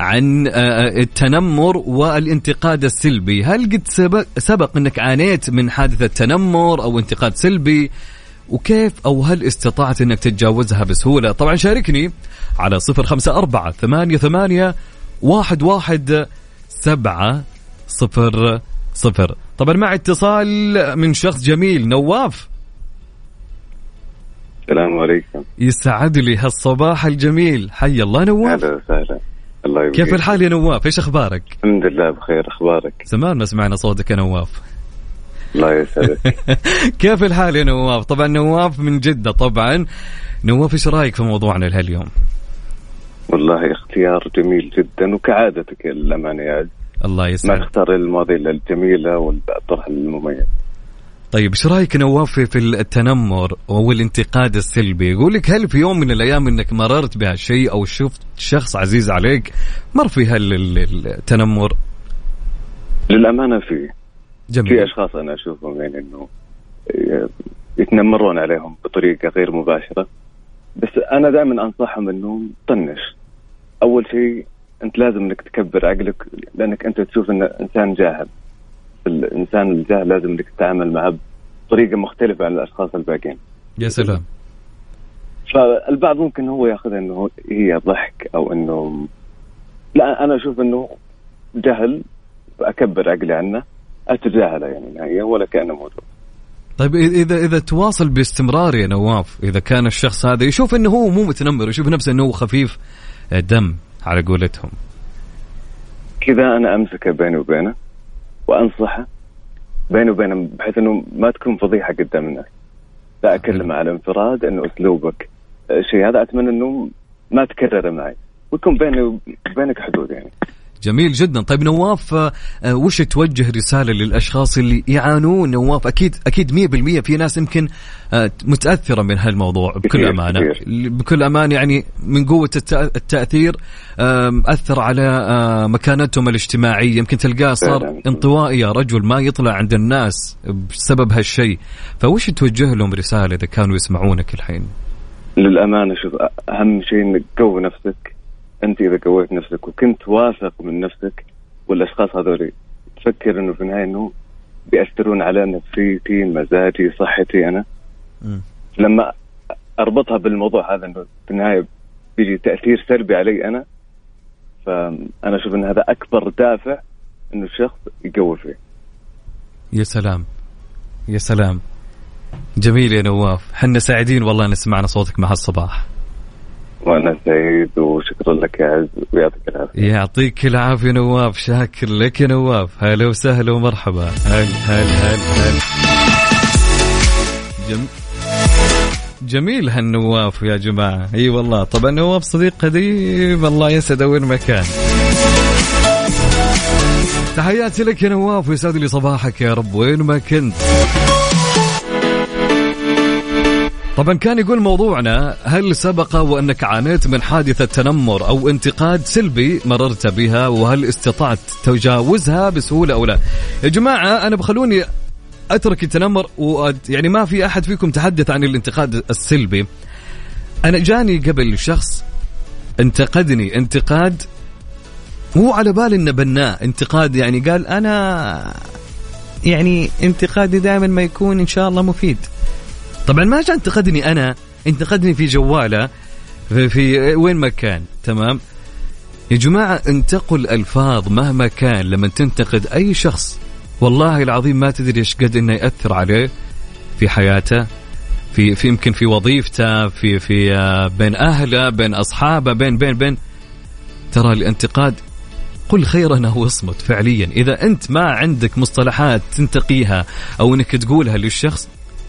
Speaker 1: عن آه، آه، التنمر والانتقاد السلبي. هل قد سبق, سبق أنك عانيت من حادثة تنمر أو انتقاد سلبي؟ وكيف أو هل استطعت أنك تتجاوزها بسهولة؟ طبعا شاركني على صفر خمسة أربعة ثمانية ثمانية واحد واحد سبعة صفر صفر. طبعا مع اتصال من شخص جميل نواف.
Speaker 4: السلام عليكم.
Speaker 1: يسعد لي هالصباح الجميل. حي الله نواف.
Speaker 4: أهلا وسهلا.
Speaker 1: الله يبقى. كيف الحال يا نواف؟ إيش أخبارك؟
Speaker 4: الحمد لله بخير أخبارك؟
Speaker 1: زمان ما سمعنا صوتك يا نواف.
Speaker 4: الله يسعدك.
Speaker 1: كيف الحال يا نواف؟ طبعا نواف من جدة طبعا. نواف إيش رأيك في موضوعنا لهاليوم؟
Speaker 4: والله اختيار جميل جدا وكعادتك للأمانة يا عز.
Speaker 1: الله
Speaker 4: ما
Speaker 1: يسعدك
Speaker 4: تختار المواضيع الجميلة والطرح المميز.
Speaker 1: طيب إيش رأيك نواف في- في التنمر والانتقاد السلبي؟ يقول لك هل في يوم من الأيام إنك مررت بهالشيء أو شفت شخص عزيز عليك مر في هالتنمر
Speaker 4: للأمانة في في
Speaker 1: جميل.
Speaker 4: أشخاص أنا أشوفهم يعني إنه يتنمرون عليهم بطريقة غير مباشرة. بس أنا دائما أنصحهم انه طنش. أول شيء أنت لازم إنك تكبر عقلك لأنك أنت تشوف إن إنسان جاهل. الإنسان الجاهل لازم إنك تتعامل معه بطريقة مختلفة عن الأشخاص الباقيين.
Speaker 1: يا سلام.
Speaker 4: فالبعض ممكن هو ياخذها إنه هي ضحك أو إنه لا أنا أشوف إنه جهل اكبر عقلي عنه أتجاهله يعني نهائيا ولا كأنه موجود.
Speaker 1: طيب إذا إذا تواصل باستمرار يا نواف إذا كان الشخص هذا يشوف إنه هو مو متنمر يشوف نفسه إنه هو خفيف دم على قولتهم.
Speaker 4: كذا أنا أمسكه بيني وبينه وأنصحه بيني وبينه بحيث إنه ما تكون فضيحة قدام الناس. لا أكلمه على انفراد إنه أسلوبك الشيء هذا أتمنى إنه ما تكرر معي ويكون بيني وبينك حدود يعني.
Speaker 1: جميل جدا. طيب نواف آه، آه، وش توجه رسالة للأشخاص اللي يعانون؟ نواف أكيد أكيد 100% في ناس يمكن آه، متأثرة من هالموضوع بكل
Speaker 4: كثير.
Speaker 1: بكل أمانة يعني من التأثير آم، أثر على مكانتهم الاجتماعية. يمكن تلقاه صار. انطوائي يا رجل ما يطلع عند الناس بسبب هالشيء. فوش توجه لهم رسالة إذا كانوا يسمعونك الحين؟
Speaker 4: للأمانة شوف أهم شيء إنك قوي نفسك أنت إذا قويت نفسك وكنت واثق من نفسك والأشخاص هذول تفكر إنه في النهاية إنه بيأثرون على نفسيتي مزاجي صحتي أنا.
Speaker 1: مم.
Speaker 4: لما أربطها بالموضوع هذا إنه في النهاية بيجي تأثير سلبي علي أنا فأنا أشوف إن هذا أكبر دافع إنه الشخص يقوي فيه.
Speaker 1: يا سلام. يا سلام. جميل يا نواف. حنا سعيدين والله إن سمعنا صوتك مع الصباح.
Speaker 4: وأنا سعيد وشكرا لك يا عز ويعطيك العافية.
Speaker 1: يعطيك العافية نواف شاكر لك يا نواف. هلا وسهلا ومرحبا. هل هل هل هل. جم... جميل هالنواف يا جماعة. إي والله. طبعا نواف صديق قديم. الله يسعده وين ما كان. تحياتي لك يا نواف ويسعد لي صباحك يا رب وين ما كنت. طبعا كان يقول موضوعنا هل سبق وأنك عانيت من حادثة تنمر أو انتقاد سلبي مررت بها وهل استطعت تجاوزها بسهولة أو لا؟ يا جماعة أنا بخلوني أترك التنمر و يعني ما في أحد فيكم تحدث عن الانتقاد السلبي. أنا جاني قبل شخص انتقدني انتقاد مو على بالي إنه بناء، انتقاد يعني قال أنا يعني انتقادي دائما ما يكون إن شاء الله مفيد. طبعا ما جاء انتقدني أنا انتقدني في جوالة في, في وين ما كان تمام؟ يا جماعة انتقوا الألفاظ مهما كان لما تنتقد أي شخص. والله العظيم ما تدري إيش قد إنه يأثر عليه في حياته في في يمكن في وظيفته في في آه، بين أهله بين أصحابه بين بين بين. ترى الانتقاد قل خيرا أو اصمت فعليا. إذا أنت ما عندك مصطلحات تنتقيها أو إنك تقولها للشخص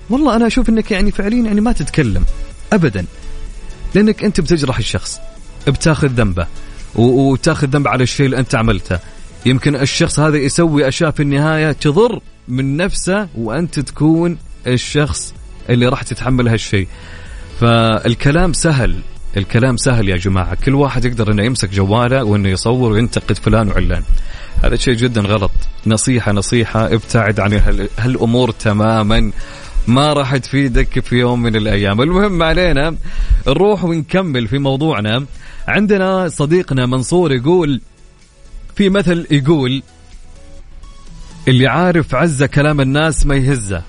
Speaker 1: والله أنا أشوف إنك يعني فعليا يعني ما تتكلم ابدا لأنك أنت بتجرح الشخص بتاخذ ذنبه وتاخذ ذنب على الشيء اللي أنت عملته. يمكن الشخص هذا يسوي أشياء في النهاية تضر من نفسه وأنت تكون الشخص اللي راح تتحمل هالشيء. فالكلام سهل الكلام سهل يا جماعة. كل واحد يقدر إنه يمسك جواله وإنه يصور وينتقد فلان وعلان. هذا شيء جدا غلط. نصيحة نصيحة ابتعد عن هال- هالأمور تماما. ما راح تفيدك في يوم من الأيام. المهم علينا نروح ونكمل في موضوعنا. عندنا صديقنا منصور يقول في مثل يقول اللي عارف عز كلام الناس ما يهزه.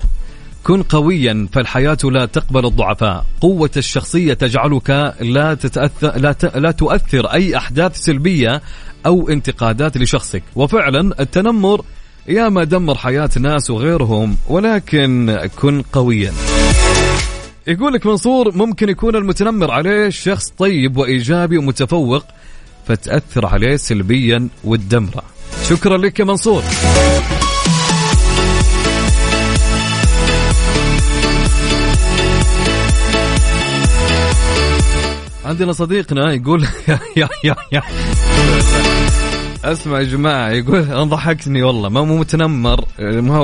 Speaker 1: كن قويا فالحياة لا تقبل الضعفاء. قوة الشخصية تجعلك لا, تتأثر لا, ت... لا تؤثر أي أحداث سلبية أو انتقادات لشخصك. وفعلا التنمر يا ما دمر حياة ناس وغيرهم ولكن كن قويا. يقول لك منصور ممكن يكون المتنمر عليه شخص طيب وإيجابي ومتفوق فتأثر عليه سلبيا وتدمره شكرا لك يا منصور. عندنا صديقنا يقول يا يا يا. اسمع يا جماعة يقول أنا ضحكتني والله ما مو متنمر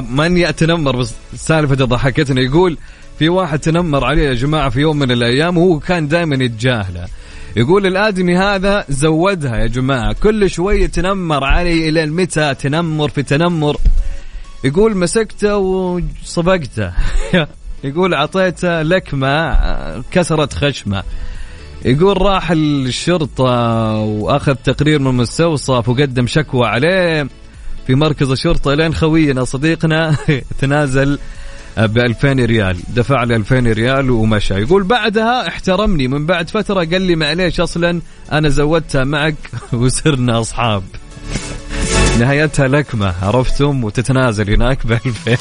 Speaker 1: ماني أتنمر بس السالفه ضحكتني يقول في واحد تنمر عليه يا جماعة في يوم من الأيام وهو كان دائما يتجاهله. يقول الآدمي هذا زودها يا جماعة كل شوية تنمر علي إلى متى تنمر في تنمر؟ يقول مسكته وصبقته يقول أعطيته لكمة كسرت خشمة. يقول راح الشرطة وأخذ تقرير من المستوصف وقدم شكوى عليه في مركز الشرطة لين خوينا صديقنا تنازل ب 2000 ريال دفع لي 2000 ريال ومشى. يقول بعدها احترمني من بعد فترة قال لي معليش أصلا أنا زودتها معك وصرنا أصحاب. نهايتها لكمة عرفتم؟ وتتنازل هناك ب 2000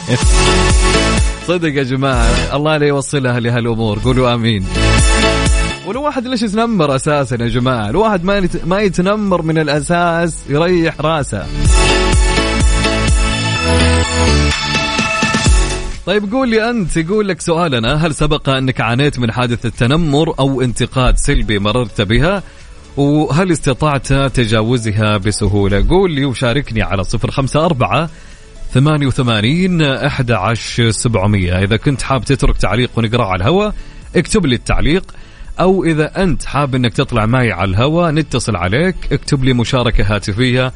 Speaker 1: صدق يا جماعة الله لا يوصلها لهالأمور قولوا آمين. والواحد ليش يتنمر أساسا يا جماعة؟ الواحد ما ما يتنمر من الأساس يريح راسه. طيب قول لي أنت يقول لك سؤالنا هل سبق أنك عانيت من حادث التنمر أو انتقاد سلبي مررت بها؟ وهل استطعت تجاوزها بسهولة؟ قول لي وشاركني على صفر خمسة أربعة ثمانية وثمانين أحد عشر سبعمية. إذا كنت حاب تترك تعليق ونقرأ على الهواء اكتب لي التعليق. أو إذا أنت حاب إنك تطلع معي على الهواء نتصل عليك اكتب لي مشاركة هاتفية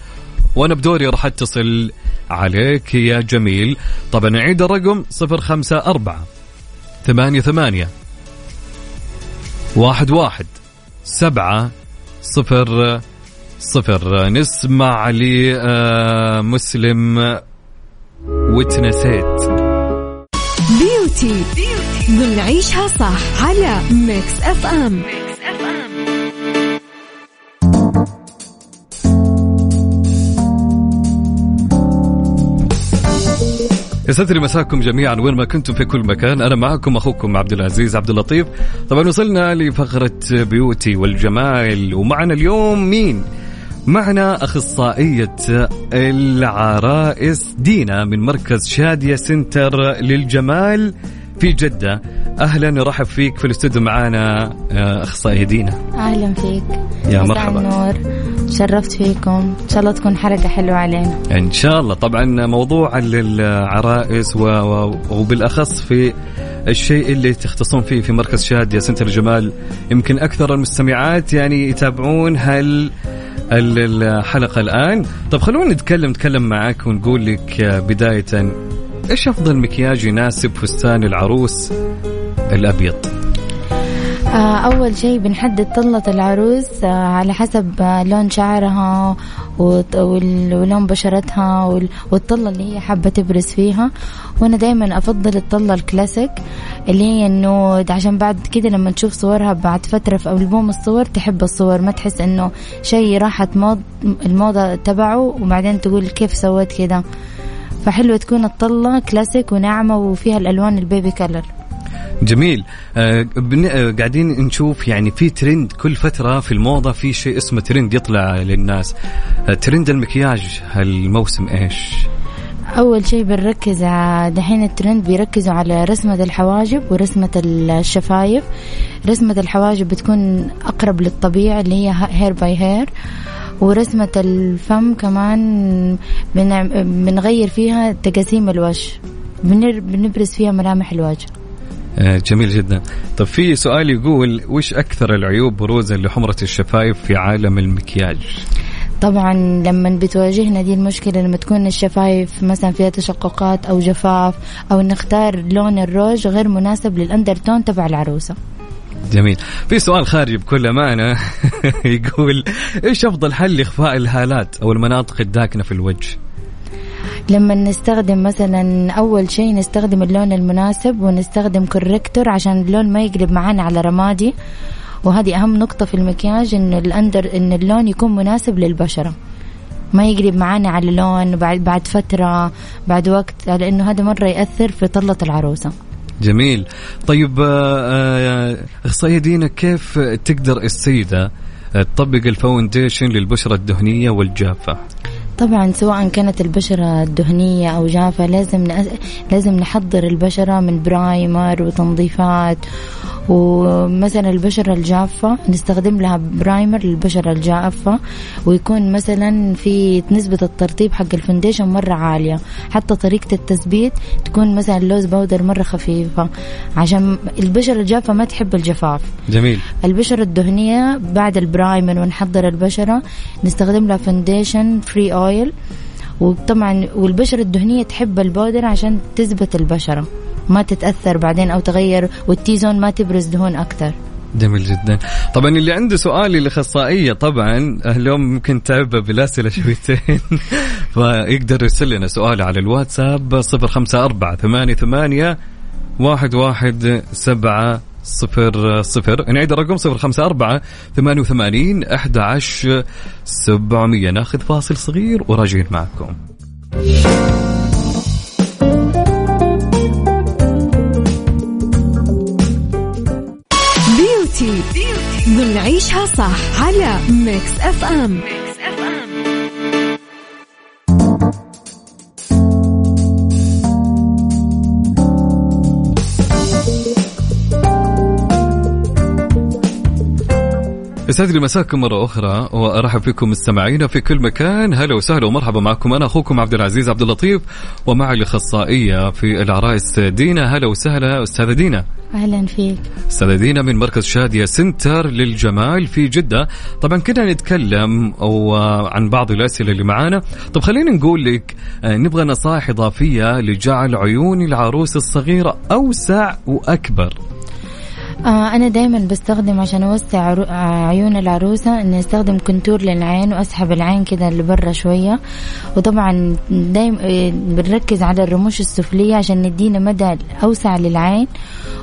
Speaker 1: وأنا بدوري راح أتصل عليك. يا جميل. طبعا نعيد الرقم صفر خمسة أربعة ثمانية ثمانية واحد واحد سبعة صفر صفر. نسمع لمسلم آه، وتنسيت
Speaker 2: بيوتي ضمن عيشها صح على Mix FM Mix FM
Speaker 1: يسعد لي مساكم جميعا وين ما كنتم في كل مكان. أنا معكم أخوكم عبد العزيز عبد اللطيف. طبعا وصلنا لفقرة beauty والجمال. ومعنا اليوم مين؟ معنا أخصائية العرائس دينا من مركز شادية سنتر للجمال في جدة. أهلا نرحب فيك في الاستوديو معانا آه، أخصائية دينا.
Speaker 5: أهلا فيك.
Speaker 1: يا مرحبا.
Speaker 5: النور. شرفت فيكم. إن شاء الله تكون حلقة حلوة علينا.
Speaker 1: إن شاء الله. طبعا موضوع العرائس و... وبالأخص في الشيء اللي تختصون فيه في مركز شادية سنتر الجمال يمكن أكثر المستمعات يعني يتابعون هل الحلقة الآن. طب خلونا نتكلم نتكلم معك ونقول لك بداية إيش أفضل مكياج يناسب فستان العروس الأبيض؟
Speaker 5: آه، أول شيء بنحدد طلة العروس آه، على حسب آه، لون شعرها ولون بشرتها والطلة اللي هي حابة تبرز فيها. وأنا دايما أفضل الطلة الكلاسيك اللي هي ال nude عشان بعد كده لما تشوف صورها بعد فترة في ألبوم الصور تحب الصور ما تحس إنه شيء راحت موض الموضة تبعه وبعدين تقول كيف سويت كده. فحلوة تكون الطلة كلاسيك وناعمة وفيها الألوان ال baby color.
Speaker 1: جميل. آه, آه، قاعدين نشوف يعني في ترند كل فترة في الموضة في شيء اسمه ترند يطلع للناس. آه ترند المكياج هالموسم إيش؟
Speaker 5: أول شيء بنركز دحين الترند بيركزوا على رسمة الحواجب ورسمة الشفايف. رسمة الحواجب بتكون أقرب للطبيعي اللي هي hair by hair ورسمة الفم كمان بنغير فيها تقاسيم الوجه. بنبرز فيها ملامح الوجه.
Speaker 1: جميل جدا. طب في سؤال يقول وش أكثر العيوب بروزا لحمرة الشفايف في عالم المكياج؟
Speaker 5: طبعا لما بتواجهنا دي المشكلة لما تكون الشفايف مثلا فيها تشققات أو جفاف أو نختار لون الروج غير مناسب لل undertone تبع العروسة.
Speaker 1: جميل. في سؤال خارجي بكل أمانة يقول إيش أفضل حل لإخفاء الهالات أو المناطق الداكنة في الوجه؟
Speaker 5: لما نستخدم مثلا أول شيء نستخدم اللون المناسب ونستخدم corrector عشان اللون ما يقلب معانا على رمادي. وهذه أهم نقطة في المكياج انه ال under إن اللون يكون مناسب للبشرة. ما يقلب معانا على لون بعد بعد فترة بعد وقت لأنه هذا مرة يأثر في طله العروسة.
Speaker 1: جميل. طيب آه، آه، أخصائية دينا كيف تقدر السيدة تطبق ال foundation للبشرة الدهنية والجافة؟
Speaker 5: طبعا سواء كانت البشرة دهنية أو جافة لازم لازم نحضر البشرة من primer وتنظيفات. ومثلا البشرة الجافة نستخدم لها primer للبشرة الجافة. ويكون مثلا في نسبة الترطيب حق ال foundation مرة عالية. حتى طريقة التثبيت تكون مثلا ال loose powder مرة خفيفة. عشان البشرة الجافة ما تحب الجفاف.
Speaker 1: جميل.
Speaker 5: البشرة الدهنية بعد ال primer ونحضر البشرة نستخدم لها foundation free oil وطبعا والبشرة الدهنية تحب ال powder عشان تثبت البشرة. ما تتأثر بعدين أو تغير والتي زون ما تبرز دهون أكثر.
Speaker 1: جميل جدا. طبعا اللي عنده سؤال الاخصائيه طبعا اليوم ممكن تعب بالاسئله شويتين فيقدر يرسل لنا سؤاله على الواتساب 054 ثمانية ثمانية واحد واحد سبعة صفر صفر. نعيد الرقم صفر خمسة أربعة ثمانية وثمانين أحد عشر سبعمية. ناخذ فاصل صغير وراجعين معكم.
Speaker 2: beauty نعيشها صح على Mix FM Mix
Speaker 1: يسعد لي مساكم مرة أخرى وأرحب فيكم مستمعينا في كل مكان. هلا وسهلا ومرحبا معكم أنا أخوكم عبد العزيز عبد اللطيف ومعي الأخصائية في العرايس دينا. هلا وسهلا أستاذة دينا.
Speaker 5: أهلا فيك.
Speaker 1: أستاذة دينا من مركز شادية سنتر للجمال في جدة. طبعا كنا نتكلم أو عن بعض الأسئلة اللي معانا. طب خلينا نقول لك آه، نبغى نصائح إضافية لجعل عيون العروس الصغيرة أوسع وأكبر.
Speaker 5: آه أنا دايما بستخدم عشان أوسع آه، عيون العروسة إني أستخدم كنتور للعين وأسحب العين كده لبرا شوية. وطبعا دايما آه، بنركز على الرموش السفلية عشان ندينا مدى أوسع للعين.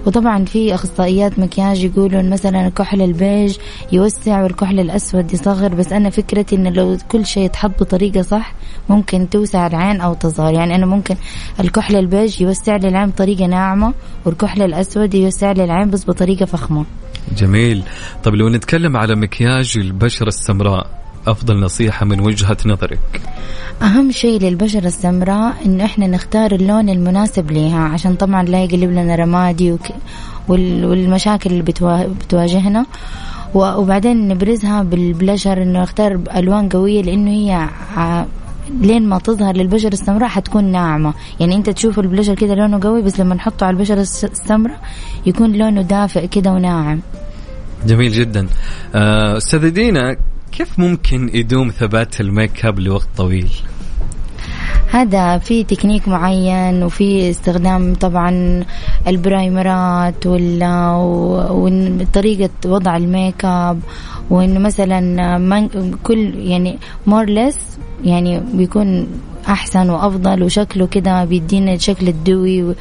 Speaker 5: وطبعا في أخصائيات مكياج يقولوا مثلا الكحل البيج يوسع والكحل الأسود يصغر بس أنا فكرتي إنه لو كل شيء يتحط بطريقة صح ممكن توسع العين أو تصغر. يعني أنا ممكن الكحل البيج يوسع لي العين بطريقة ناعمة والكحل الأسود يوسع لي العين بس بطريقة بطريقه فخمة.
Speaker 1: جميل. طب لو نتكلم على مكياج البشرة السمراء أفضل نصيحة من وجهة نظرك؟
Speaker 5: أهم شيء للبشرة السمراء إنه إحنا نختار اللون المناسب لها عشان طبعا لا يقلب لنا رمادي وك... وال... والمشاكل اللي بتوا... بتواجهنا. وبعدين نبرزها بالبلشر إنه نختار ألوان قوية لأنه هي لين ما تظهر للبشرة السمراء حتكون ناعمة. يعني انت تشوف البلشر كده لونه قوي بس لما نحطه على البشرة السمراء يكون لونه دافئ كده وناعم.
Speaker 1: جميل جدا. آه، استاذة دينا كيف ممكن يدوم ثبات الميك اب لوقت طويل؟
Speaker 5: هذا في تكنيك معين وفي استخدام طبعا البرايمرات ولا وطريقة وضع الميك أب وانه مثلا كل يعني more less يعني بيكون أحسن وأفضل وشكله كده بيدينا الشكل ال dewy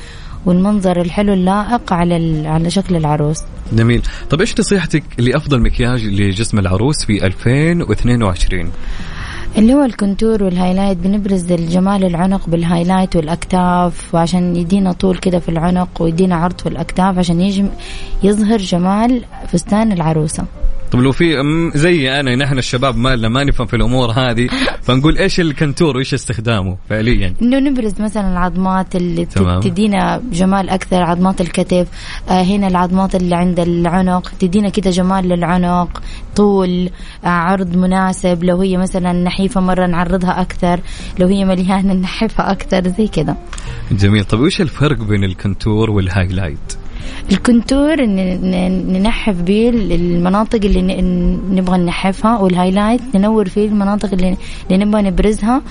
Speaker 5: والمنظر الحلو اللائق على على شكل العروس.
Speaker 1: جميل، طب إيش نصيحتك لأفضل مكياج لجسم العروس في 2022؟
Speaker 5: اللي هو ال contour وال highlight بنبرز الجمال العنق بال highlight والأكتاف وعشان يدينا طول كده في العنق ويدينا عرض في الأكتاف عشان يجم يظهر جمال فستان العروسة.
Speaker 1: طب لو في زي أنا نحن الشباب مالنا ما نفهم في الأمور هذه فنقول إيش ال contour وإيش استخدامه فعليا؟
Speaker 5: إنه نبرز مثلا العظمات اللي تمام. تدينا جمال أكثر عظمات الكتف آه هنا العظمات اللي عند العنق تدينا كده جمال للعنق طول آه عرض مناسب لو هي مثلا نحيفة مرة نعرضها أكثر لو هي مليانة نحفها أكثر زي كده.
Speaker 1: جميل. طب وش الفرق بين ال contour
Speaker 5: وال highlight؟ ال contour ننحف به المناطق اللي نبغى ننحفها وال highlight ننور فيه المناطق اللي, اللي نبغى نبرزها.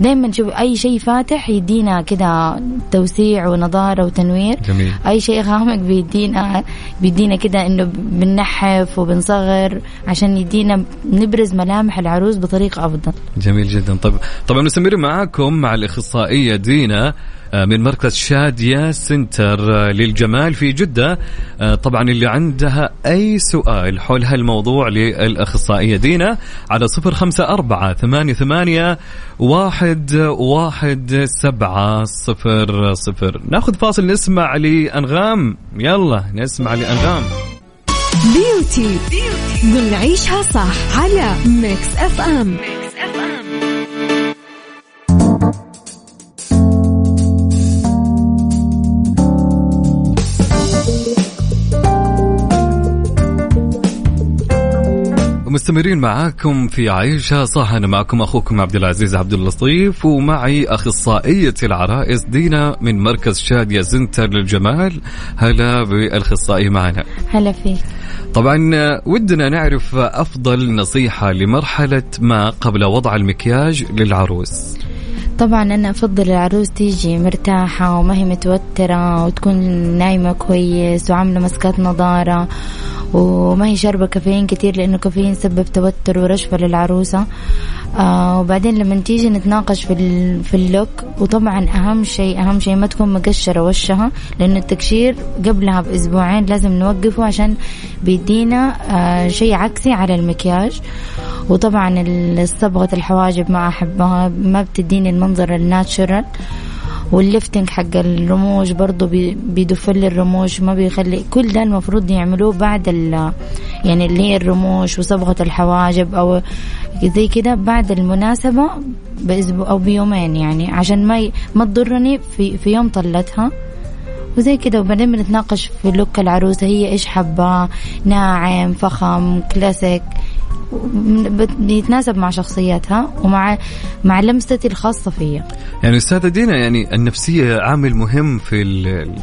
Speaker 5: دائما نشوف أي شيء فاتح يدينا كده توسيع ونضارة وتنوير.
Speaker 1: جميل.
Speaker 5: أي شيء غامق بيدينا بيدينا كده إنه بننحف وبنصغر عشان يدينا نبرز ملامح العروس بطريقة أفضل.
Speaker 1: جميل جدا. طب طبعا مستمر معاكم مع الإخصائية دينا. من مركز شادية سنتر آه، للجمال في جدة. آه، طبعا اللي عندها أي سؤال حول هالموضوع للأخصائية دينا على صفر خمسة أربعة ثمانية ثمانية واحد واحد سبعة صفر صفر. ناخذ فاصل نسمع لأنغام. يلا نسمع لأنغام.
Speaker 2: beauty beauty نعيشها صح على Mix FM Mix
Speaker 1: مستمرين معاكم في عيشة صح أنا معكم أخوكم عبد العزيز عبد اللطيف ومعي أخصائية العرائس دينا من مركز شادية زنتر للجمال. هلا بالأخصائي معنا.
Speaker 5: هلا فيك.
Speaker 1: طبعا ودنا نعرف أفضل نصيحة لمرحلة ما قبل وضع المكياج للعروس.
Speaker 5: طبعا أنا أفضل العروس تيجي مرتاحة وما هي متوترة وتكون نايمة كويس وعاملة مسكات نظارة وما هي شاربة كافيين كتير لأنه كافيين سبب توتر ورجفة للعروسة. آه وبعدين لما تيجي نتناقش في في ال look وطبعا أهم شيء أهم شيء ما تكون مقشرة وشها لأنه التقشير قبلها بأسبوعين لازم نوقفه عشان بيدينا آه شيء عكسي على المكياج. وطبعا صبغة الحواجب ما أحبها ما بتديني المنظر ال natural. وال lifting حق الرموش برضو بيدفل الرموش ما بيخلي كل ده المفروض يعملوه بعد ال يعني اللي هي الرموش وصبغة الحواجب أو زي كده بعد المناسبة بأسبوع أو بيومين يعني عشان ما ي... ما تضرني في في يوم طلتها. وزي كده وبعدين بنتناقش في لوك العروسة هي إيش حابة؟ ناعم فخم كلاسيك بيتناسب مع شخصيتها ومع مع لمستي الخاصة فيها
Speaker 1: يعني أستاذة دينا يعني النفسية عامل مهم في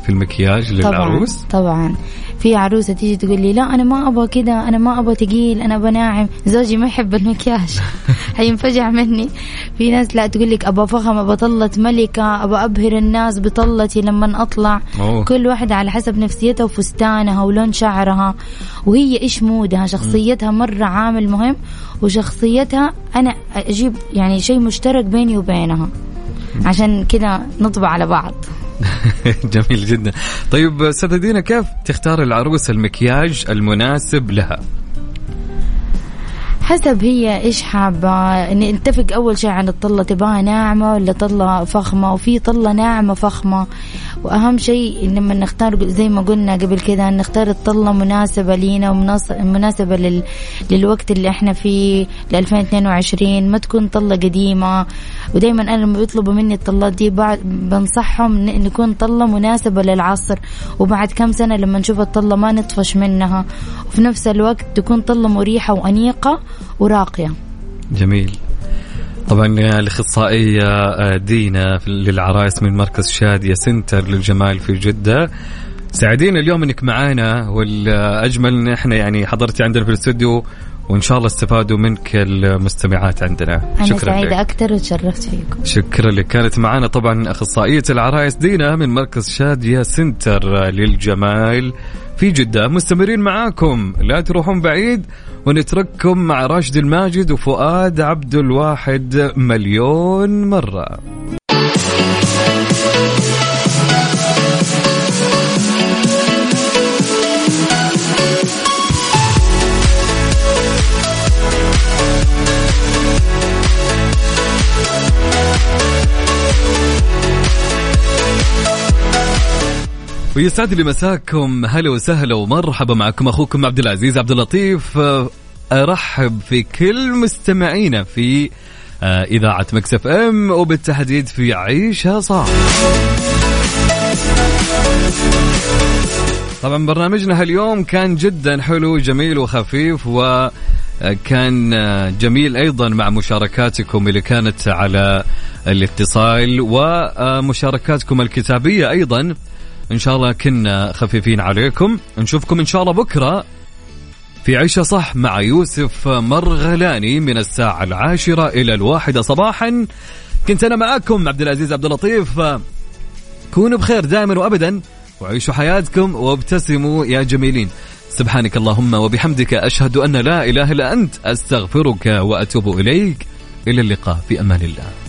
Speaker 1: في المكياج للعروس؟
Speaker 5: طبعا. طبعا في عروسة تيجي تقول لي لا أنا ما أبغى كذا أنا ما أبغى ثقيل أنا بناعم. زوجي ما يحب المكياج. حينفجع مني. في ناس لا تقول لك أبغى فخم أبغى طلة ملكة أبغى أبهر الناس بطلتي لما أطلع. أوه. كل واحدة على حسب نفسيتها وفستانها ولون شعرها. وهي إيش مودها؟ شخصيتها مرة عامل مهم وشخصيتها أنا أجيب يعني شيء مشترك بيني وبينها. عشان كذا نطبع على بعض.
Speaker 1: جميل جدا. طيب استاذه دينا كيف تختار العروس المكياج المناسب لها؟
Speaker 5: حسب هي إيش حابة. نتفق أول شيء عن الطلة تبغاها ناعمة ولا طلة فخمة؟ وفي طلة ناعمة فخمة. وأهم شيء لما نختار زي ما قلنا قبل كذا نختار الطلة مناسبة لينا ومناسبه لل... للوقت اللي إحنا فيه ل 2022 ما تكون طلة قديمة. ودائما أنا لما بيطلبوا مني الطلات دي بعد بنصحهم نكون طلة مناسبة للعصر. وبعد كم سنة لما نشوف الطلة ما نطفش منها. وفي نفس الوقت تكون طلة مريحة وأنيقة وراقية.
Speaker 1: جميل. طبعا الاخصائيه دينا للعرائس من مركز شادية سنتر للجمال في جدة. سعيدين اليوم إنك معانا والأجمل إن إحنا يعني حضرتي عندنا في الاستوديو وإن شاء الله استفادوا منك المستمعات عندنا.
Speaker 5: أنا شكرا سعيدة لك. أكثر وتشرفت فيكم.
Speaker 1: شكرا لك. كانت معنا طبعا أخصائية العرائس دينا من مركز شاديه سنتر للجمال في جدة. مستمرين معاكم. لا تروحون بعيد ونترككم مع راشد الماجد وفؤاد عبد الواحد مليون مرة. ويسعد لي مساكم. هلا وسهلا ومرحبا معكم أخوكم عبد العزيز عبد اللطيف. أرحب في كل مستمعينا في آه، إذاعة مكسف إم وبالتحديد في عيشها صح. طبعا برنامجنا هاليوم كان جدا حلو جميل وخفيف وكان جميل أيضا مع مشاركاتكم اللي كانت على الاتصال ومشاركاتكم الكتابية أيضا. إن شاء الله كنا خفيفين عليكم. نشوفكم إن شاء الله بكرة في عيشة صح مع يوسف مرغلاني من الساعة العاشرة إلى الواحدة صباحا. كنت أنا معاكم عبد العزيز عبد اللطيف. كونوا بخير دائما وأبدا وعيشوا حياتكم وابتسموا يا جميلين. سبحانك اللهم وبحمدك أشهد أن لا إله إلا أنت أستغفرك وأتوب إليك. إلى اللقاء في أمان الله.